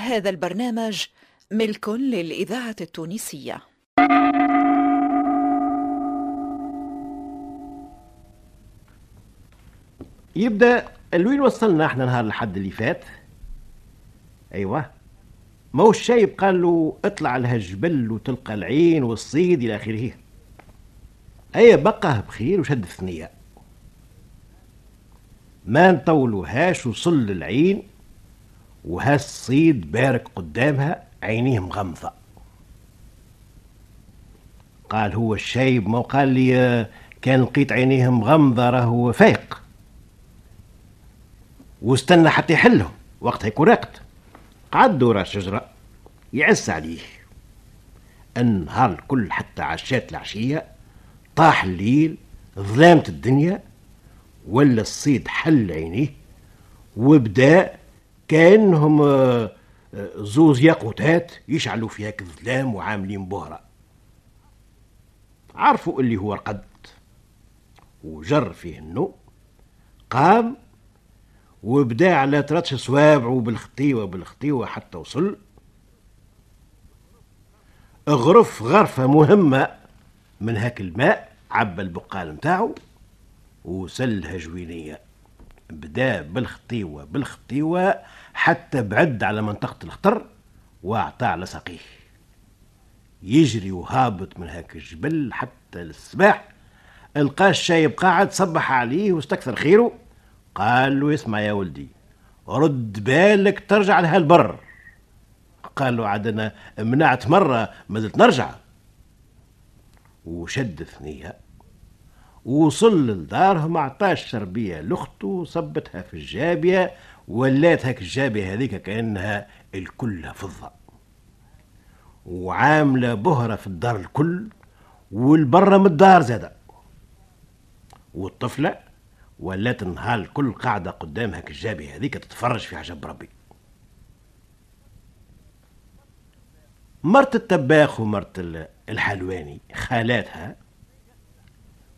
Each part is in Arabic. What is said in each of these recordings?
هذا البرنامج ملك للإذاعة التونسية. يبدأ لوين وصلنا إحنا نهار الحد اللي فات. أيوه. ما هو الشايب قال له اطلع لها الجبل وتلقى العين والصيد إلى آخره. أي بقى بخير وشد الثنية. ما نطولوهاش وصل للعين وهالصيد بارك قدامها عينيه مغمضة قال هو الشايب ما قال لي آه، كان لقيت عينيه مغمضة راهو فايق. واستنى حتى يحلهم وقتها يكون راقد. قعد دورة الشجرة يعس عليه. النهار الكل حتى عشات العشية طاح الليل ظلامت الدنيا ولا الصيد حل عينيه وبدأ كانهم آه، آه، زوز ياقوتات يشعلوا في هاك الظلام وعاملين بهرة. عرفوا اللي هو رقد وجر فيه النوم قام وبدا على ترتش صوابعه بالخطيوة بالخطيوة حتى وصل. غرف غرفة مهمة من هاك الماء عبى البقال متاعو وسلها جوينية. بدا بالخطيوة بالخطيوة حتى بعد على منطقة الخطر واعطى على ساقيه. يجري وهابط من هاك الجبل حتى للصباح لقى الشايب قاعد صبح عليه واستكثر خيره قال له اسمع يا ولدي رد بالك ترجع لها البر قال له عاد أنا منعت مرة ما زلت نرجع. وشد ثنية وصل لدارهم عطاش شربية لأخته وصبتها في الجابية ولات هاك الجابية هذيك كأنها الكل فضة وعاملة بهرة في الدار الكل والبرة من الدار زادة. والطفلة ولات النهار الكل قاعدة قدام هاك الجابية هذيك تتفرج في عجب ربي. مرت التباخ ومرت الحلواني خالاتها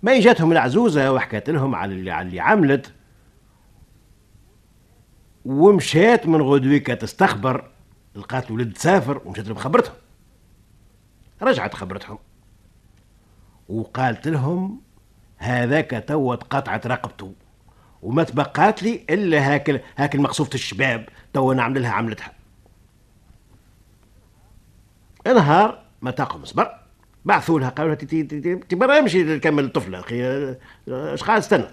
ما جاتهم العزوزة وحكت لهم على اللي, على اللي عملت. ومشات من غدويكا تستخبر لقات ولد سافر ومشات لهم خبرتهم رجعت خبرتهم. وقالت لهم هذاك توا تقطعت رقبته وما تبقات لي إلا هاك هاك المقصوفة الشباب توا نعمل لها عملتها. نهار ما تقوم صبر بعثوا لها قالوا لها تبرا امشي نكمل الطفلة. أخي أش قاعد استنى.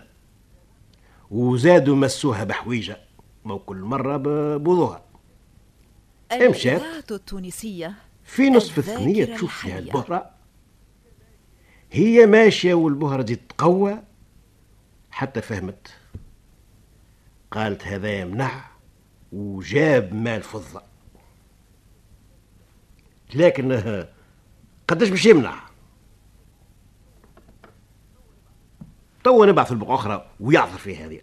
وزادوا مسوها بحويجة مو كل مرة بوضوها. مشات التونسية. في نصف الثانية تشوف فيها البهره هي ماشية والبهرة دي تقوى. حتى فهمت. قالت هذا يمنع وجاب مال فضة. لكن قداش باش يمنع؟ توا نبعث البقعة أخرى ويعثر في هذه.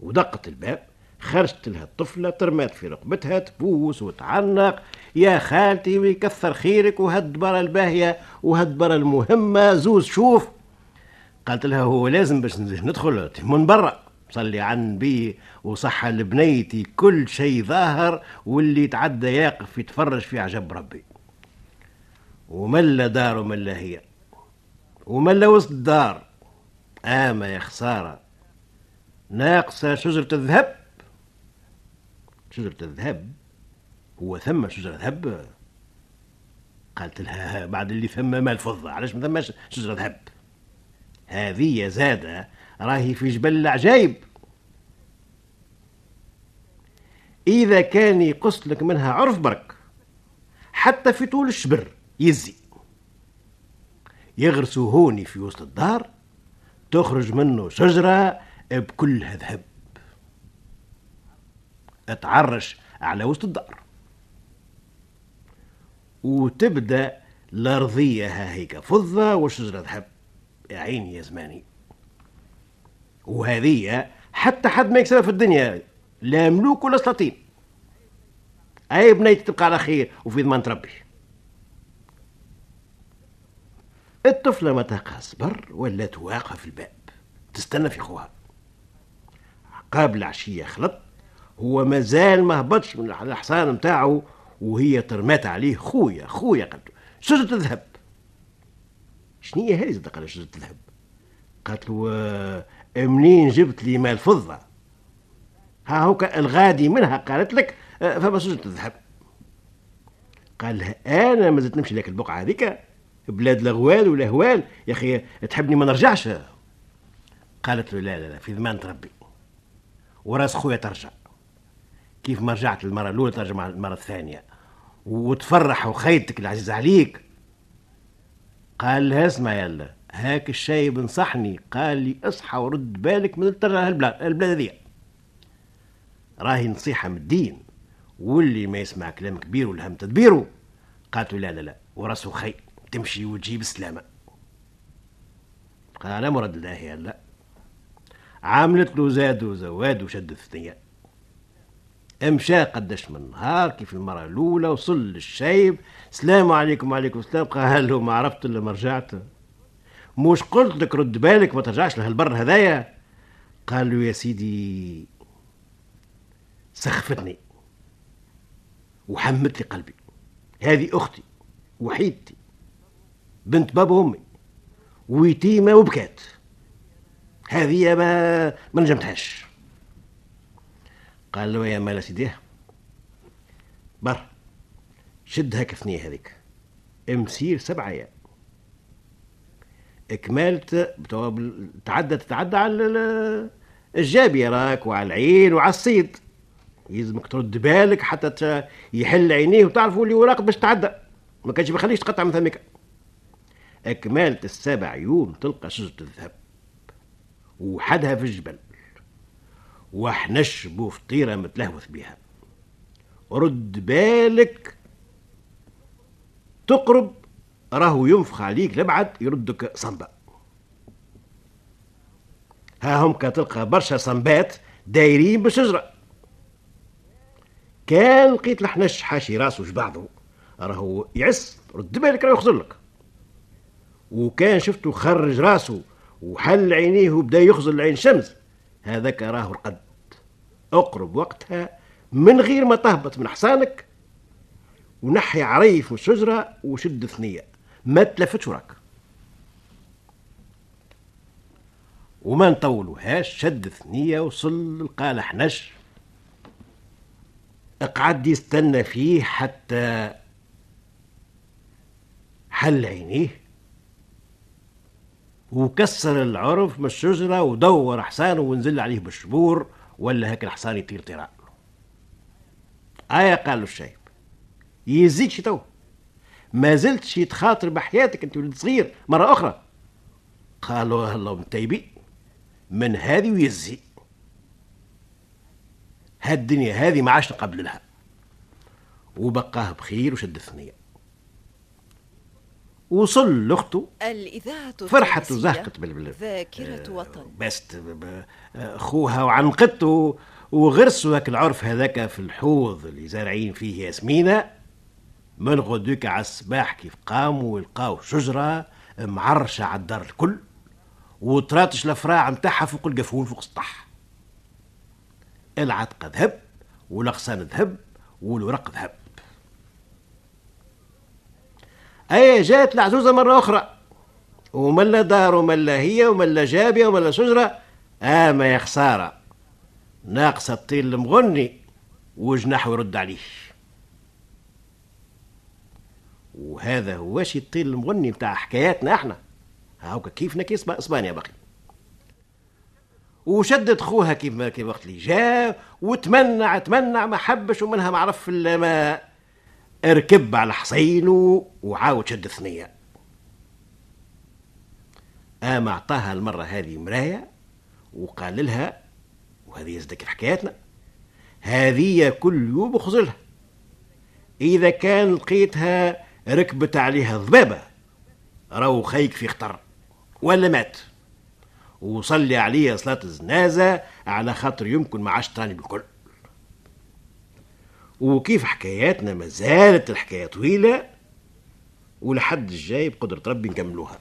ودقت الباب خرجت لها الطفلة ترمات في رقبتها تبوس وتعنق. يا خالتي ويكثر خيرك وهد برا الباهية وهد برا المهمة زوز شوف. قالت لها هو لازم باش ندخل من برا. صلي على النبي وصحة لبنيتي كل شيء ظاهر واللي يتعدى يقف يتفرج في عجب ربي. وملا دار وملا هي؟ وملا وسط الدار آما يا خسارة. ناقصة شجرة الذهب؟ شجرة الذهب؟ هو ثم شجرة ذهب؟ قالت لها بعد اللي ثم مال فضة. علاش ما ثماش شجرة ذهب؟ هذه زادة راهي في جبل العجايب. إذا كان يقص لك منها عرف برك حتى في طول الشبر. يزي يغرسوا هوني في وسط الدار تخرج منه شجرة بكلها ذهب. أتعرش على وسط الدار. وتبدأ الأرضية ها هيك فضة وشجرة ذهب. يا عيني يا زماني. وهذه حتى حد ما يكسبها في الدنيا لا ملوك ولا سلاطين. أي بنيتي تبقى على خير وفي ضمان ربي الطفلة ما صبر ولا في الباب. تستنى في خوها قابل العشية خلط هو مازال ما هبطش من الحصان نتاعو وهي ترمات عليه خويا خويا قالت شجرة الذهب هي هذه زاد قال شجرة الذهب قالت له آه، منين جبت لي مال فضة؟ ها هو الغادي منها قالت لك آه، فما شجرة الذهب قال لها أنا ما زلت نمشي لك البقعة هذيك بلاد الأغوال والاهوال يا أخي تحبني ما نرجعش؟ قالت له لا لا لا في ضمان ربي وراس خويا ترجع. كيف ما رجعت المرة الأولى ترجع المرة الثانية. وتفرح وخيتك العزيز عليك. قال لها اسمع يلا هاك الشاي بنصحني. قال لي اصحى ورد بالك من ترى البلاد البلاد هذيا. راهي نصيحة من الدين. واللي ما يسمع كلام كبير والهم تدبيره. قالت لا لا لا وراسه خي تمشي وتجيب السلامة قال مرد الله يلا عاملت له زاد وزواد وشد الثنية. امشى قداش من نهار كيف المرة الأولى وصل للشايب. السلام عليكم وعليكم السلام. قال له ما عرفت إلا ما رجعت. مش قلت لك رد بالك ما ترجعش لهالبر هذايا. قال له يا سيدي سخفتني وحمت لي قلبي. هذه أختي وحيدتي. بنت بابا وأمي. ويتيمة وبكات. هذه ما ما نجمتهاش. قال له يا مال سيدي بر شدها كفنية هذيك. امسير سبعة أيام. اكملت تعدى تتعدى على الجابية راك وعلى العين وعلى الصيد. يلزمك ترد بالك حتى يحل عينيه وتعرفوا اللي وراك باش تعدى. ما كانش بيخليش تقطع من فمك اكملت السبع يوم تلقى شجرة الذهب وحدها في الجبل وحنش بوفطيرة متلهوث بها رد بالك تقرب راهو ينفخ عليك لبعد يردك صنبا ها هم كتلقى برشا صنبات دايرين بالشجرة. كان لقيت الحنش حاشي راسه بعضه راهو يعس رد بالك راهو يخزر لك وكان شفته خرج راسه وحل عينيه وبدأ يخزر العين شمس. هذاك راه رقد اقرب وقتها من غير ما تهبط من حصانك ونحي عريف من الشجرة وشد ثنية. ما تلفتش وراك وما نطولوهاش شد ثنية وصل لقى حنش. قعد يستنى فيه حتى حل عينيه. وكسر العرف من الشجرة ودور حصانه ونزل عليه بالشبور ولا هيك الحصان يطير طيران آية قال له الشايب يزيد شي تو ما زلت شي تخاطر بحياتك أنت ولد صغير مرة أخرى. قالوا الله متيبي من هذه ويزي هالدنيا هذه ما عادش قبل لها. وبقاه بخير وشد الثنية. وصل لأخته. الإذاعة فرحت وزهقت بال ذاكرة آه، وطن. بست خوها وعنقته. وغرسوا هاك العرف هذاك في الحوض اللي زارعين فيه ياسمينة. من غدوك على الصباح كيف قاموا ولقاو شجرة معرشة على الدار الكل. وطراتش الأفراع نتاعها فوق القفول فوق السطح. العتق ذهب والأغصان ذهب والورق ذهب. أي جات العزوزة مرة أخرى. وملا دار وملا هي وملا جابية وملا شجرة. آه ما يا خسارة. ناقصة الطيل المغني وجناح يرد عليه. وهذا هو شي الطيل المغني بتاع حكاياتنا إحنا. هاوكا كيفنا كيف إسبانيا باقي؟ وشدت خوها كيف كيف وقت اللي جاء وتمنع تمنع ما حبش ومنها ما عرف ما ركب على حصينه وعاود شد ثنية قام أعطاها المرة هذه مراية وقال لها وهذه يزدك في حكايتنا هذه كل يوم خزلها إذا كان لقيتها ركبت عليها ضبابة راهو خيك في خطر ولا مات. وصلي عليه صلاة الجنازة على خاطر يمكن ما عادش تراني بالكل. وكيف حكاياتنا ما زالت الحكاية طويلة ولحد الجاي بقدرة ربي نكملوها.